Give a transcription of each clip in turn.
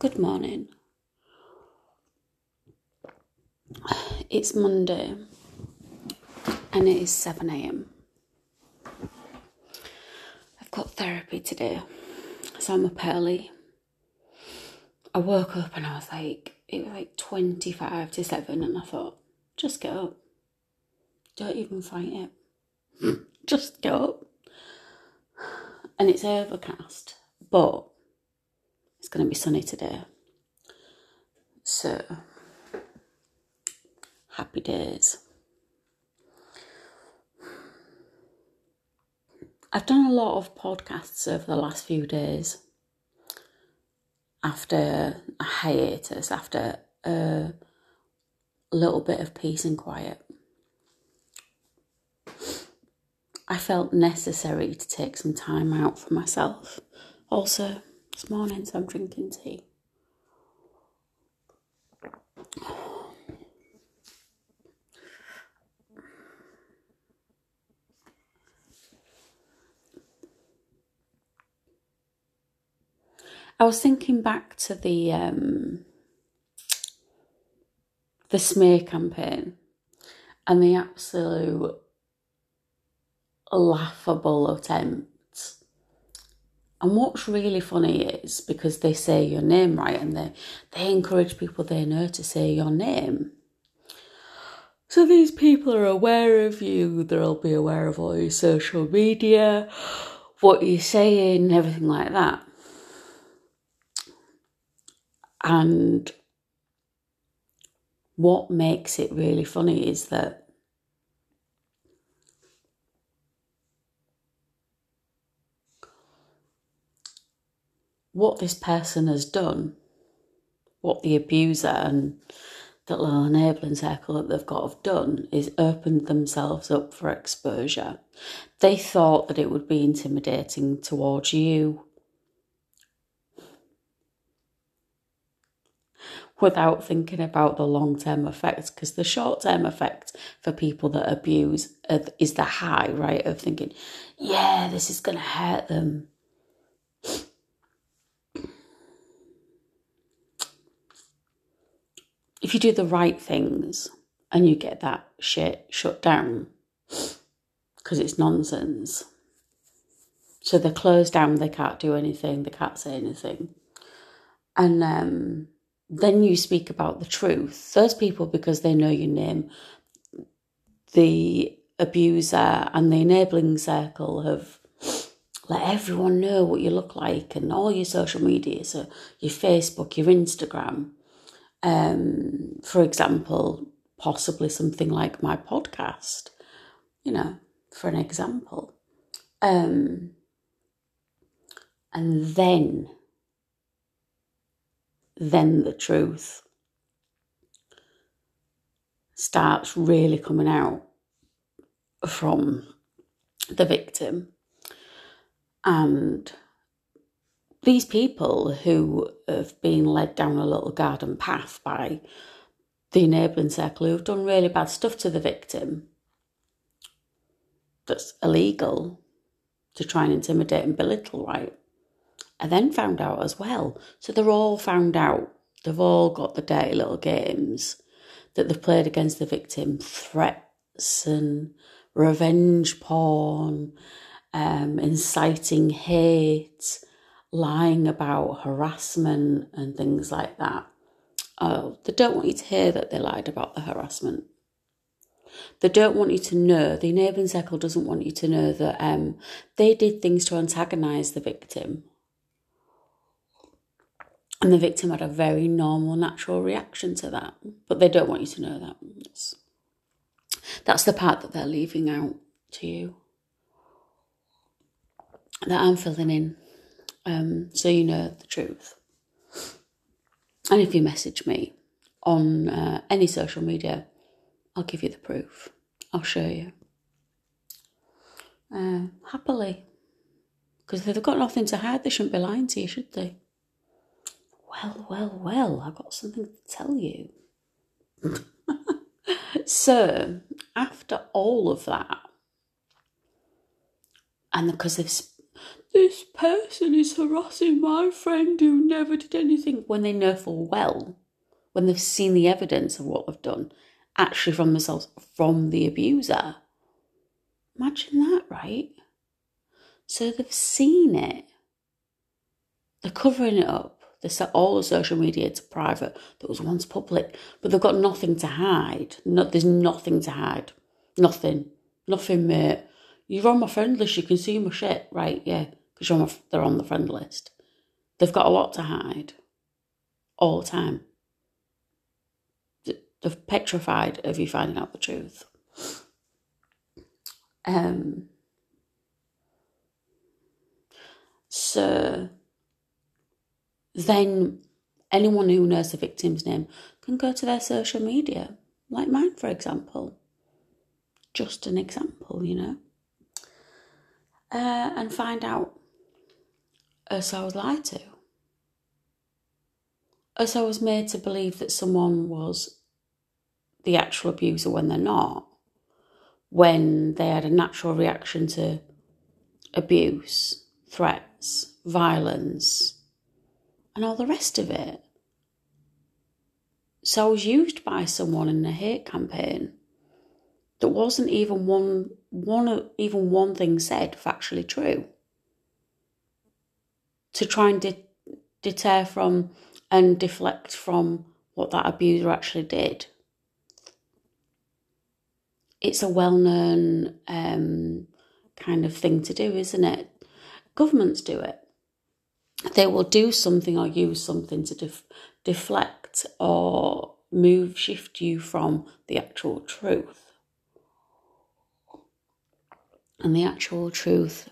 Good morning. It's Monday and it is 7 am. I've got therapy today, so I'm up early. I woke up and I was like, it was like 25 to 7, and I thought, just get up. Don't even fight it. just get up. And it's overcast, but it's going to be sunny today. So, happy days. I've done a lot of podcasts over the last few days after a hiatus, after a little bit of peace and quiet. I felt necessary to take some time out for myself. Also, this morning, so I'm drinking tea. I was thinking back to the um, the smear campaign and the absolute laughable attempts. And what's really funny is because they say your name right and they, they encourage people they know to say your name. So these people are aware of you, they'll be aware of all your social media, what you're saying, everything like that. And what makes it really funny is that what this person has done, what the abuser and the little enabling circle that they've got have done is opened themselves up for exposure. They thought that it would be intimidating towards you without thinking about the long term effects. Because the short term effect for people that abuse uh, is the high, right? Of thinking, yeah, this is going to hurt them. You do the right things and you get that shit shut down because it's nonsense. So they're closed down, they can't do anything, they can't say anything. And um, then you speak about the truth. Those people, because they know your name, the abuser and the enabling circle have let everyone know what you look like and all your social media, so your Facebook, your Instagram. Um, for example, possibly something like my podcast, you know, for an example. Um, and then then the truth starts really coming out from the victim. And these people who have been led down a little garden path by the enabling circle who've done really bad stuff to the victim that's illegal to try and intimidate and belittle, right? I then found out as well. So they're all found out. They've all got the dirty little games that they've played against the victim, threats and revenge porn, um, inciting hate, lying about harassment and things like that. Oh, they don't want you to hear that they lied about the harassment. They don't want you to know, the enabling circle doesn't want you to know that um, they did things to antagonise the victim and the victim had a very normal, natural reaction to that. But they don't want you to know that. That's the part that they're leaving out to you. That I'm filling in. Um, so you know the truth. And if you message me on uh, any social media, I'll give you the proof. I'll show you. Uh, happily. Because if they've got nothing to hide, they shouldn't be lying to you, should they? Well, well, well, I've got something to tell you. so, after all of that, and because they've this person is harassing my friend who never did anything when they know full well, when they've seen the evidence of what they've done, actually from themselves, from the abuser. Imagine that, right? So they've seen it. They're covering it up. They set all the social media to private that was once public, but they've got nothing to hide. No, there's nothing to hide. Nothing. Nothing, mate. You're on my friend list. You can see my shit, right? Yeah, because they're on the friend list. They've got a lot to hide, all the time. They're petrified of you finding out the truth. Um. So then anyone who knows the victim's name can go to their social media, like mine, for example. Just an example, you know, uh, and find out Uh, as I was lied to, as I was made to believe that someone was the actual abuser when they're not, when they had a natural reaction to abuse, threats, violence, and all the rest of it. So I was used by someone in a hate campaign that wasn't even one one even one thing said factually true. To try and de- deter from and deflect from what that abuser actually did. It's a well known um, kind of thing to do, isn't it? Governments do it they will do something or use something to def- deflect or move, shift you from the actual truth. And the actual truth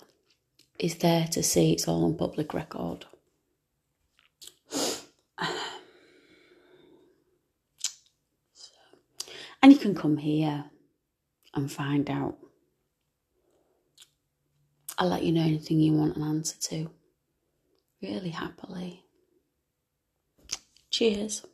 is there to see, it's all on public record. And you can come here and find out. I'll let you know anything you want an answer to really happily. Cheers.